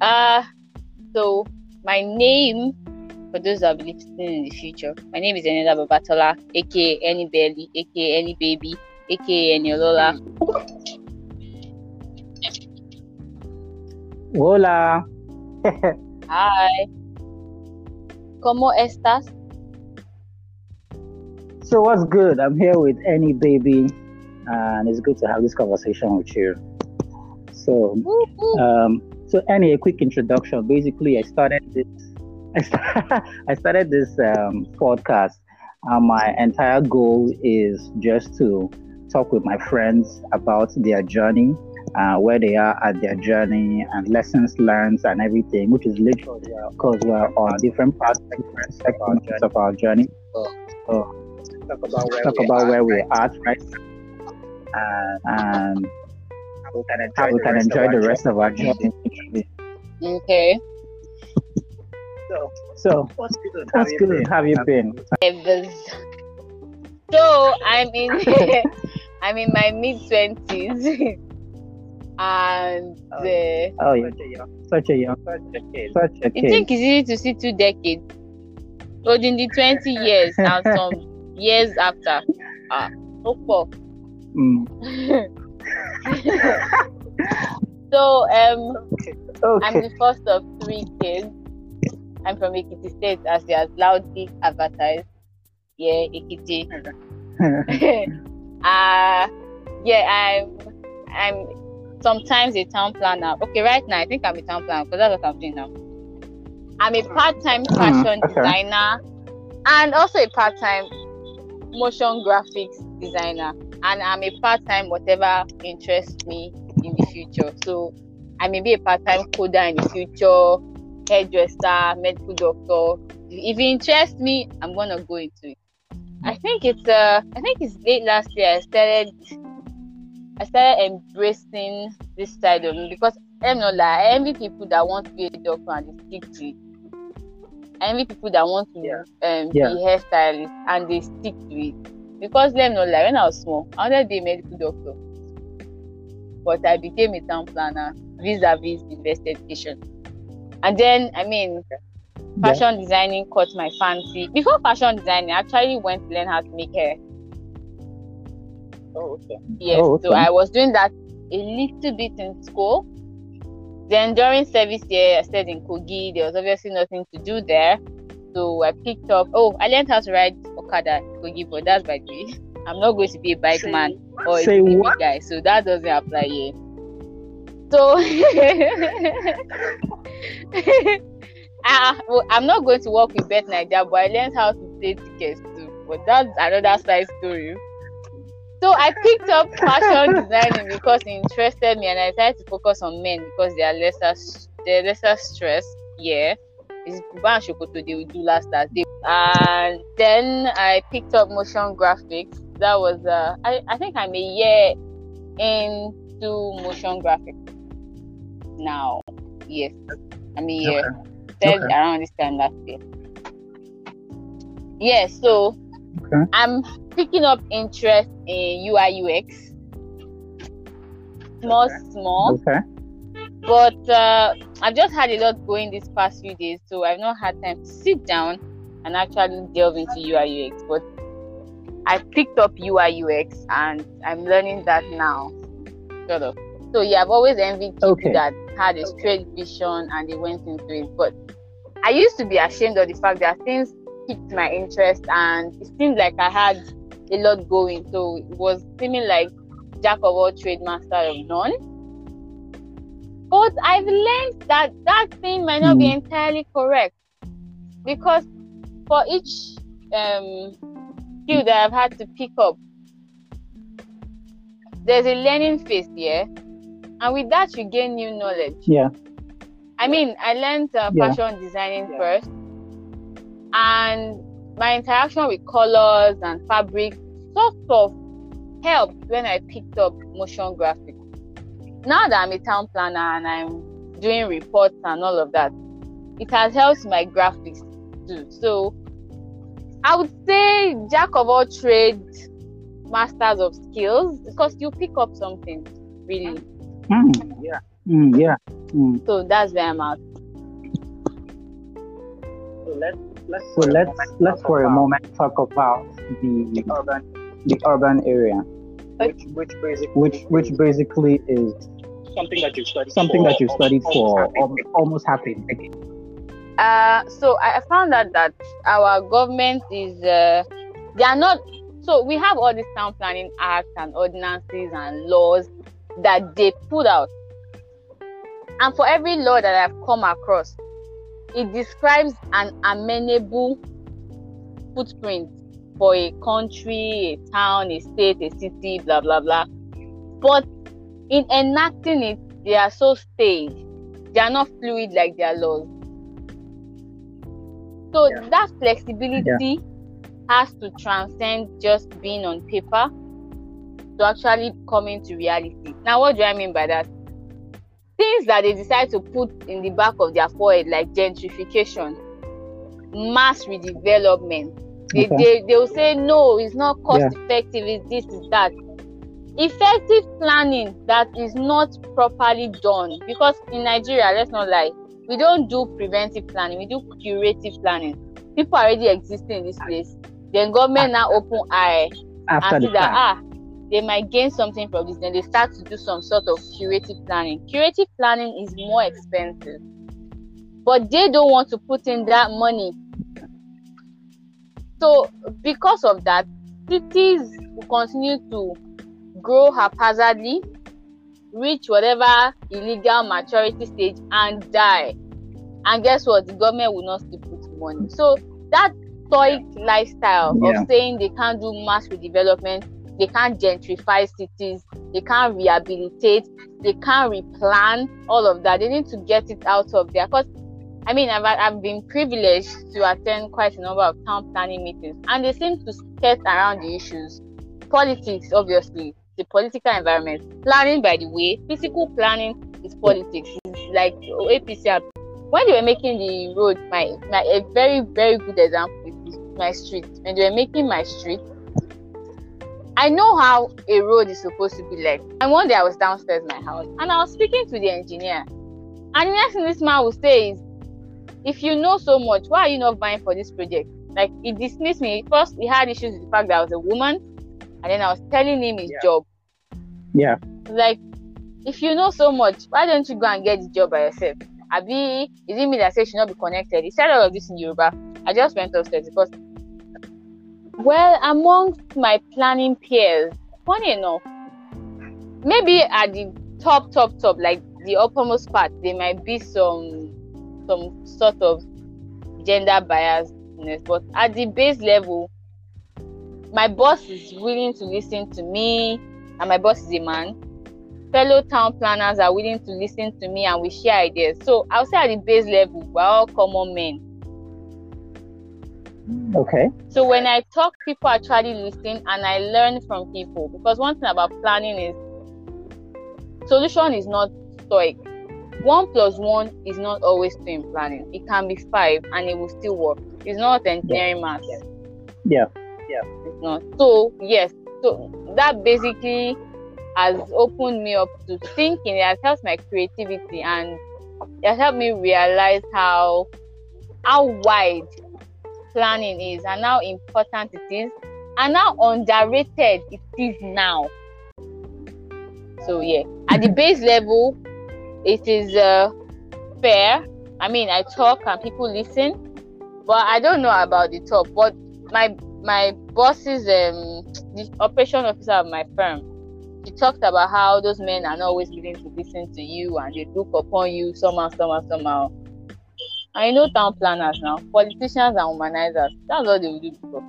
Uh, so my name, for those that will be listening in the future, my name is Eneda Babatola, aka Enny Belly, aka Enny Baby, aka Eniolola. Hola. Hi. ¿Cómo estás? So what's good? I'm here with Enny Baby, and it's good to have this conversation with you. So, um, so Enny, a quick introduction. Basically, I started this. I, st- I started this um, podcast. And my entire goal is just to talk with my friends about their journey, uh, where they are at their journey, and lessons learned, and everything, which is literally because we're on different parts, different segments of our journey. So, talk about where, talk we, about are, where we're at, right? And, and we can enjoy, how we can enjoy the rest of our journey. Okay. So, so what's good? What's good? Been? Have you been? So I'm in I'm in my mid twenties. and oh, uh, oh yeah, such a young, such a kid, such a kid. You think it's easy to see two decades? But in the twenty years and some years after. Ah, so Mm. so um, okay. I'm the first of three kids. I'm from Ekiti State, as they are loudly advertised. Yeah, Ekiti. uh yeah, I'm I'm sometimes a town planner. Okay, right now I think I'm a town planner because that's what I'm doing now. I'm a part-time mm, fashion okay. designer and also a part-time motion graphics designer and I'm a part-time whatever interests me in the future. So I may be a part-time coder in the future, hairdresser, medical doctor. If it interests me, I'm gonna go into it. I think it's uh I think it's late last year I started I started embracing this side of me because I'm not like I envy people that want to be a doctor and they stick to it. I envy people that want to yeah. Um, yeah. be hairstylist and they stick to it. Because them not like when I was small, I wanted to be a medical doctor. But I became a town planner vis-a-vis university education. And then I mean fashion yeah. designing caught my fancy. Before fashion designing, I actually went to learn how to make hair. Oh, okay. Yes, oh, okay. so I was doing that a little bit in school then during service year, I stayed in Kogi. There was obviously nothing to do there. So I picked up, oh, I learned how to ride Okada Kogi, but that's by the way. I'm not going to be a bike say, man or a baby guy, so that doesn't apply here. So uh, well, I'm not going to work with Bet Nigeria, but I learned how to pay tickets too. But that's another side story. So I picked up fashion designing because it interested me, and I decided to focus on men because they are lesser, they're lesser stressed. Yeah, it's Buba and Shokoto they will do last last day. And then I picked up motion graphics. That was uh, I I think I'm a year into motion graphics now. Yes, I'm a year. Okay. okay. around this time last year. Yeah, so okay. I'm picking up interest in UI UX. Small, okay. small. Okay. But uh, I've just had a lot going these past few days, so I've not had time to sit down and actually delve into UI UX. But I picked up UI UX and I'm learning that now. Sort of. So yeah, I've always envied people okay. that had a straight vision and they went into it. But I used to be ashamed of the fact that things piqued my interest and it seemed like I had a lot going. So it was seeming like jack of all trade, master of none. But I've learned that that thing might not mm. be hmm. entirely correct because for each um, skill that I've had to pick up, there's a learning phase here, and with that you gain new knowledge. Yeah. I mean, I learned uh, fashion yeah. designing yeah. first, and my interaction with colors and fabric sort of helped when I picked up motion graphics. Now that I'm a town planner and I'm doing reports and all of that, it has helped my graphics too. So I would say jack of all trades, masters of skills, because you pick up something really. Mm, yeah. Mm, yeah. Mm. So that's where I'm at. So let's let's so let's let's for a moment talk about the urban the urban area, which which basically which which basically is something that you studied something that you studied for almost, almost half a. Uh, so I found out that our government is uh, they are not so we have all these town planning acts and ordinances and laws that they put out. And for every law that i've come across it describes an amenable footprint for a country a town a state a city blah blah blah but in enacting it they are so staid they are not fluid like their laws so yeah. that flexibility yeah has to transcend just being on paper to actually coming to reality. Now, what do I mean by that? Things that they decide to put in the back of their forehead, like gentrification, mass redevelopment, they, okay. they, they will say, no, it's not cost yeah. effective, it's this, is that. Effective planning that is not properly done, because in Nigeria, let's not lie, we don't do preventive planning, we do curative planning. People already existing in this place then government now open eye After and see that ah they might gain something from this. Then they start to do some sort of curative planning. Curative planning is more expensive, but they don't want to put in that money. So because of that, cities will continue to grow haphazardly, reach whatever illegal maturity stage, and die. And guess what? The government will not still put money. So that stoic lifestyle yeah. of saying they can't do mass redevelopment, they can't gentrify cities, they can't rehabilitate, they can't replan, all of that. They need to get it out of there. Because, I mean, I've, I've been privileged to attend quite a number of town planning meetings, and they seem to skirt around the issues. Politics, obviously, the political environment. Planning, by the way, physical planning is politics. It's like APC when they were making the road, my, my a very very good example is my street. When they were making my street, I know how a road is supposed to be like. And one day I was downstairs in my house and I was speaking to the engineer. And the next thing this man would say is, if you know so much, why are you not buying for this project? Like he dismissed me. First, he had issues with the fact that I was a woman, and then I was telling him his yeah. job. Yeah. Like, if you know so much, why don't you go and get the job by yourself? Abi, is it me that said she not be connected? He said all of this in Yoruba. I just went upstairs because, well, amongst my planning peers, funny enough, maybe at the top, top, top, like the uppermost part, there might be some, some sort of gender biasness, but at the base level, my boss is willing to listen to me, and my boss is a man fellow town planners are willing to listen to me and we share ideas. So I'll say at the base level, we're all common men. Okay. So when I talk, people actually listen and I learn from people. Because one thing about planning is solution is not stoic. One plus one is not always two in planning. It can be five and it will still work. It's not engineering yeah. math. Yeah. Yeah. It's not. So yes. So that basically has opened me up to thinking. It has helped my creativity and it has helped me realize how how wide planning is and how important it is and how underrated it is now. So yeah, at the base level, it is uh, fair. I mean, I talk and people listen, but I don't know about the top. But my my boss's um the operation officer of my firm she talked about how those men are not always willing to listen to you and they look upon you somehow, somehow, somehow. I know town planners now, politicians and humanizers. That's what they will do before.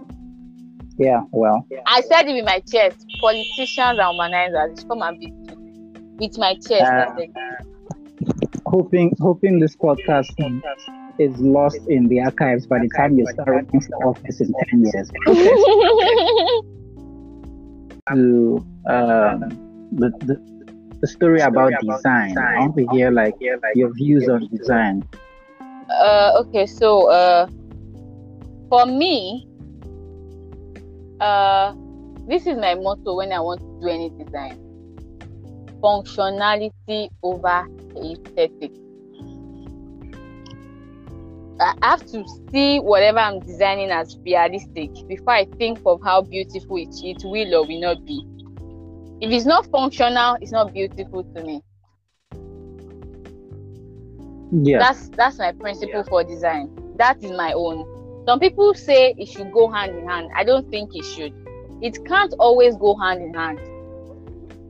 Yeah, well. I said it with my chest. Politicians and humanizers. Come and beat with my chest. Uh, hoping, hoping this podcast is lost in the archives by the time you start running for office in ten years. to um, the, the, the story about design. I want to hear like your views on design. Uh, okay, so uh, for me, uh, this is my motto when I want to do any design. Functionality over aesthetic. I have to see whatever I'm designing as realistic before I think of how beautiful it, it will or will not be. If it's not functional, it's not beautiful to me. Yeah. That's that's my principle yeah. for design. That is my own. Some people say it should go hand in hand. I don't think it should. It can't always go hand in hand.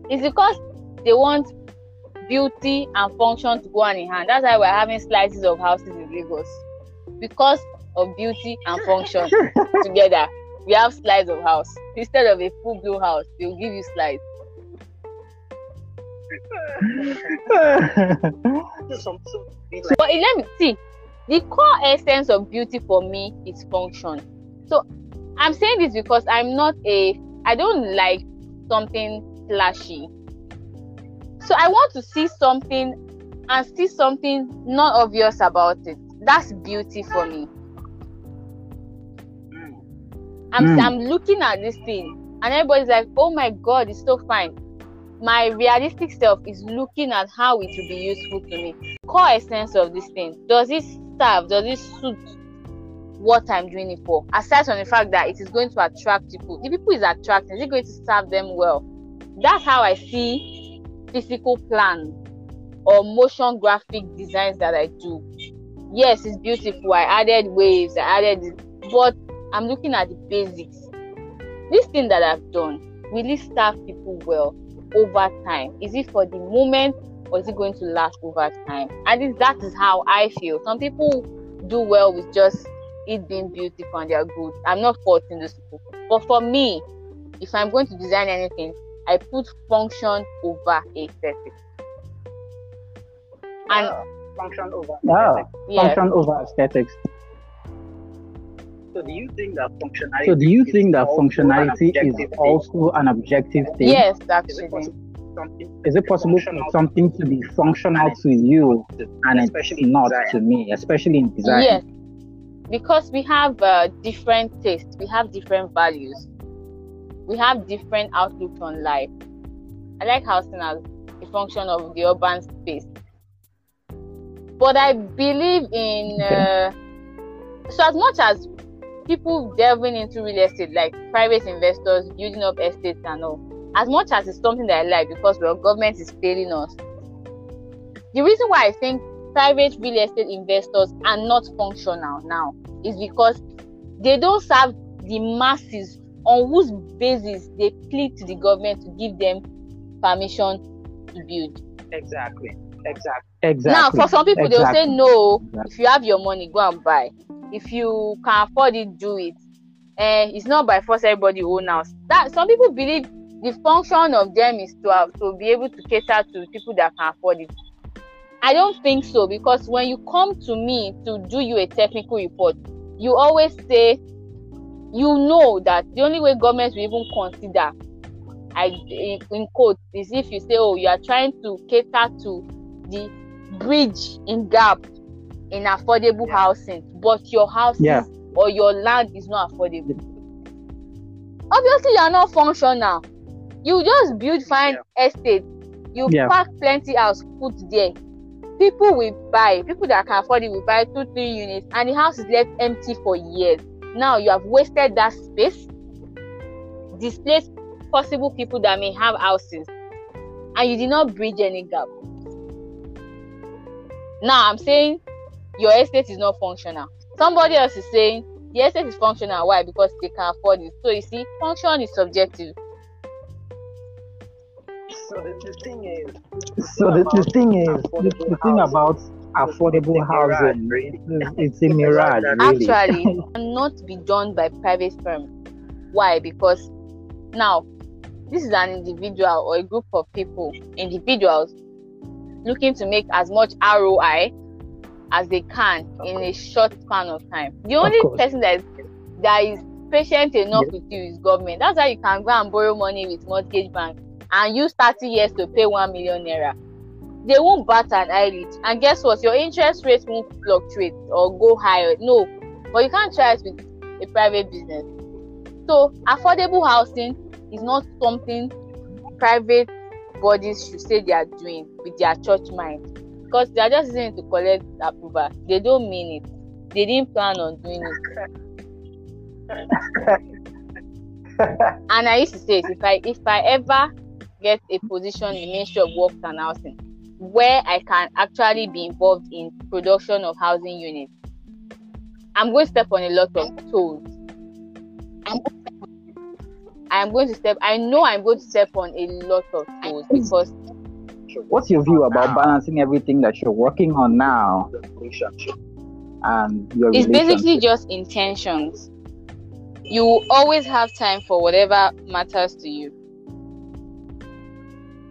It's because they want beauty and function to go hand in hand. That's why we're having slices of houses in Lagos because of beauty and function together. We have slides of house instead of a full blown house. They'll give you slides. but let me see. The core essence of beauty for me is function. So I'm saying this because I'm not a. I don't like something flashy. So I want to see something and see something not obvious about it that's beauty for me. I'm mm. I'm looking at this thing and everybody's like, oh my god, it's so fine. My realistic self is looking at how it will be useful to me. Core essence of this thing. Does it serve? Does it suit what I'm doing it for? Aside from the fact that it is going to attract people. The people is attracting, is it going to serve them well? That's how I see physical plans or motion graphic designs that I do yes, it's beautiful. I added waves, I added, but I'm looking at the basics. This thing that I've done, will it people well over time? Is it for the moment or is it going to last over time? And that is how I feel. Some people do well with just it being beautiful and they're good. I'm not faulting those people. But for me, if I'm going to design anything, I put function over aesthetic. And function over yeah, function over aesthetics. So do you think that functionality? So do you think that functionality is also an objective thing? Yes, actually. Is it possible for something to be functional to you and especially not to me, especially in design? Yes, because we have uh, different tastes, we have different values, we have different outlooks on life. I like housing as a function of the urban space but I believe in uh, so as much as people delving into real estate, like private investors building up estates and all, as much as it's something that I like because well, government is failing us. The reason why I think private real estate investors are not functional now is because they don't serve the masses on whose basis they plead to the government to give them permission to build. Exactly. Exactly. Exactly. Now, for some people, exactly. they'll say no. Exactly. If you have your money, go and buy. If you can afford it, do it. And eh, it's not by force everybody own house. That some people believe the function of them is to have to be able to cater to people that can afford it. I don't think so because when you come to me to do you a technical report, you always say you know that the only way government will even consider I eh, in quote is if you say, oh, you are trying to cater to the bridge in gap in affordable yeah. housing, but your house yeah. or your land is not affordable. Obviously, you are not functional. You just build fine yeah. estate. You park plenty house put there. People will buy. People that can afford it will buy two, three units, and the house is left empty for years. Now you have wasted that space, displaced possible people that may have houses, and you did not bridge any gap. Now I'm saying your estate is not functional. Somebody else is saying the estate is functional. Why? Because they can afford it. So you see, function is subjective. So the, the thing is, so the, the thing is, the, the thing about affordable housing, it's a mirage. Really. Actually, not be done by private firm. Why? Because now this is an individual or a group of people, individuals looking to make as much ROI as they can in a short span of time. The only person that is, that is patient enough yeah. with you is government. That's why you can go and borrow money with mortgage bank and use 30 years to pay 1 million naira. They won't bat an eyelid. And guess what? Your interest rate won't fluctuate or go higher. No. But you can't try it with a private business. So affordable housing is not something private bodies should say they are doing with their church mind because they are just using to collect approval. They don't mean it. They didn't plan on doing it. and I used to say, if I if I ever get a position in the Ministry of Works and Housing where I can actually be involved in production of housing units, I'm going to step on a lot of toes. I'm I'm going to step. I know I'm going to step on a lot of toes because. What's your view about balancing everything that you're working on now and your It's basically just intentions. You will always have time for whatever matters to you.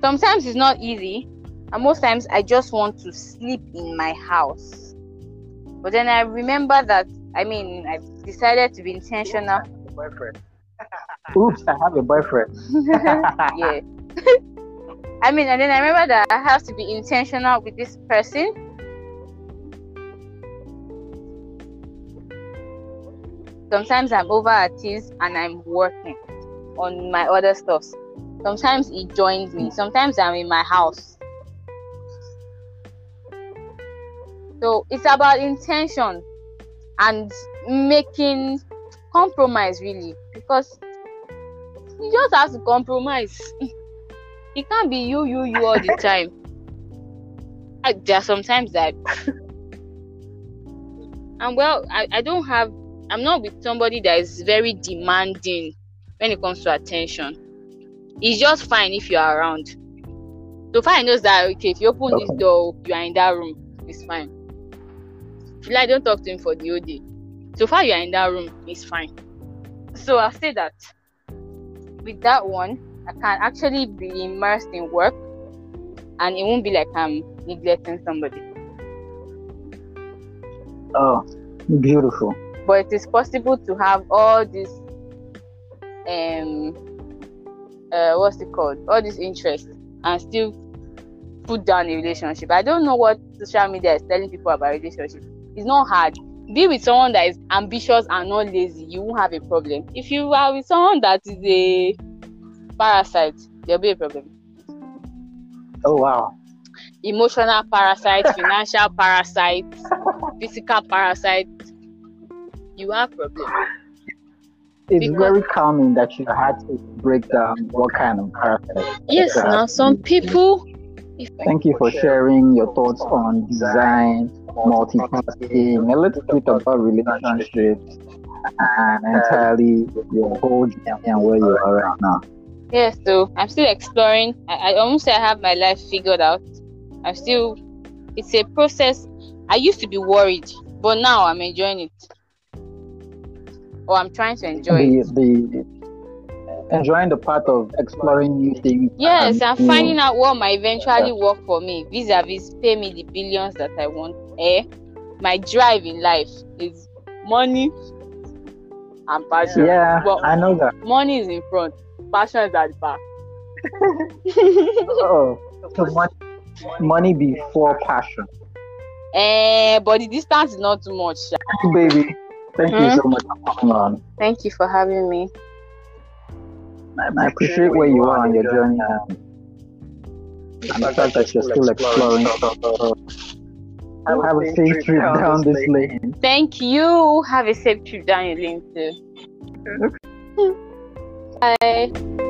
Sometimes it's not easy, and most times I just want to sleep in my house. But then I remember that I mean I've decided to be intentional. Boyfriend. Oops, I have a boyfriend. yeah. I mean, and then I remember that I have to be intentional with this person. Sometimes I'm over at his and I'm working on my other stuff. Sometimes he joins me. Sometimes I'm in my house. So it's about intention and making compromise really because you just have to compromise. it can't be you, you, you all the time. I, there are sometimes that, and well, I, I don't have, I'm not with somebody that is very demanding when it comes to attention. It's just fine if you're around. So far, I knows that okay, if you open this door, you are in that room, it's fine. You like, don't talk to him for the whole day. So far, you are in that room, it's fine. So I'll say that with that one, I can actually be immersed in work and it won't be like I'm neglecting somebody. Oh, beautiful. But it is possible to have all this um uh what's it called? All this interest and still put down a relationship. I don't know what social media is telling people about relationship. It's not hard. Be with someone that is ambitious and not lazy, you won't have a problem. If you are with someone that is a parasite, there'll be a problem. Oh wow. emotional parasite, financial parasite, physical parasite, you have problem. It's Because- very common that you had to break down what kind of parasite. Yes, now some people Thank you for sharing your thoughts on design, multitasking, a little bit about relationships, and entirely your whole journey and where you are right now. yes, so I'm still exploring. I, I almost say I have my life figured out. I'm still it's a process. I used to be worried, but now I'm enjoying it. Or I'm trying to enjoy it. The, the enjoying the part of exploring new things. Yes, and I'm new- finding out what might eventually work for me vis-a-vis pay me the billions that I want. Eh? My drive in life is money and passion. Yeah, Well- I know that. Money is in front, passion is at the back. Oh, so much money before passion. eh, but the distance is not too much. sha. Baby, thank you Hmm? so much for coming on. Thank you for having me. I appreciate where you are on your journey and, and the fact that you're still exploring stuff. So have a safe trip down this lane. Thank you. Have a safe trip down your lane too. Bye.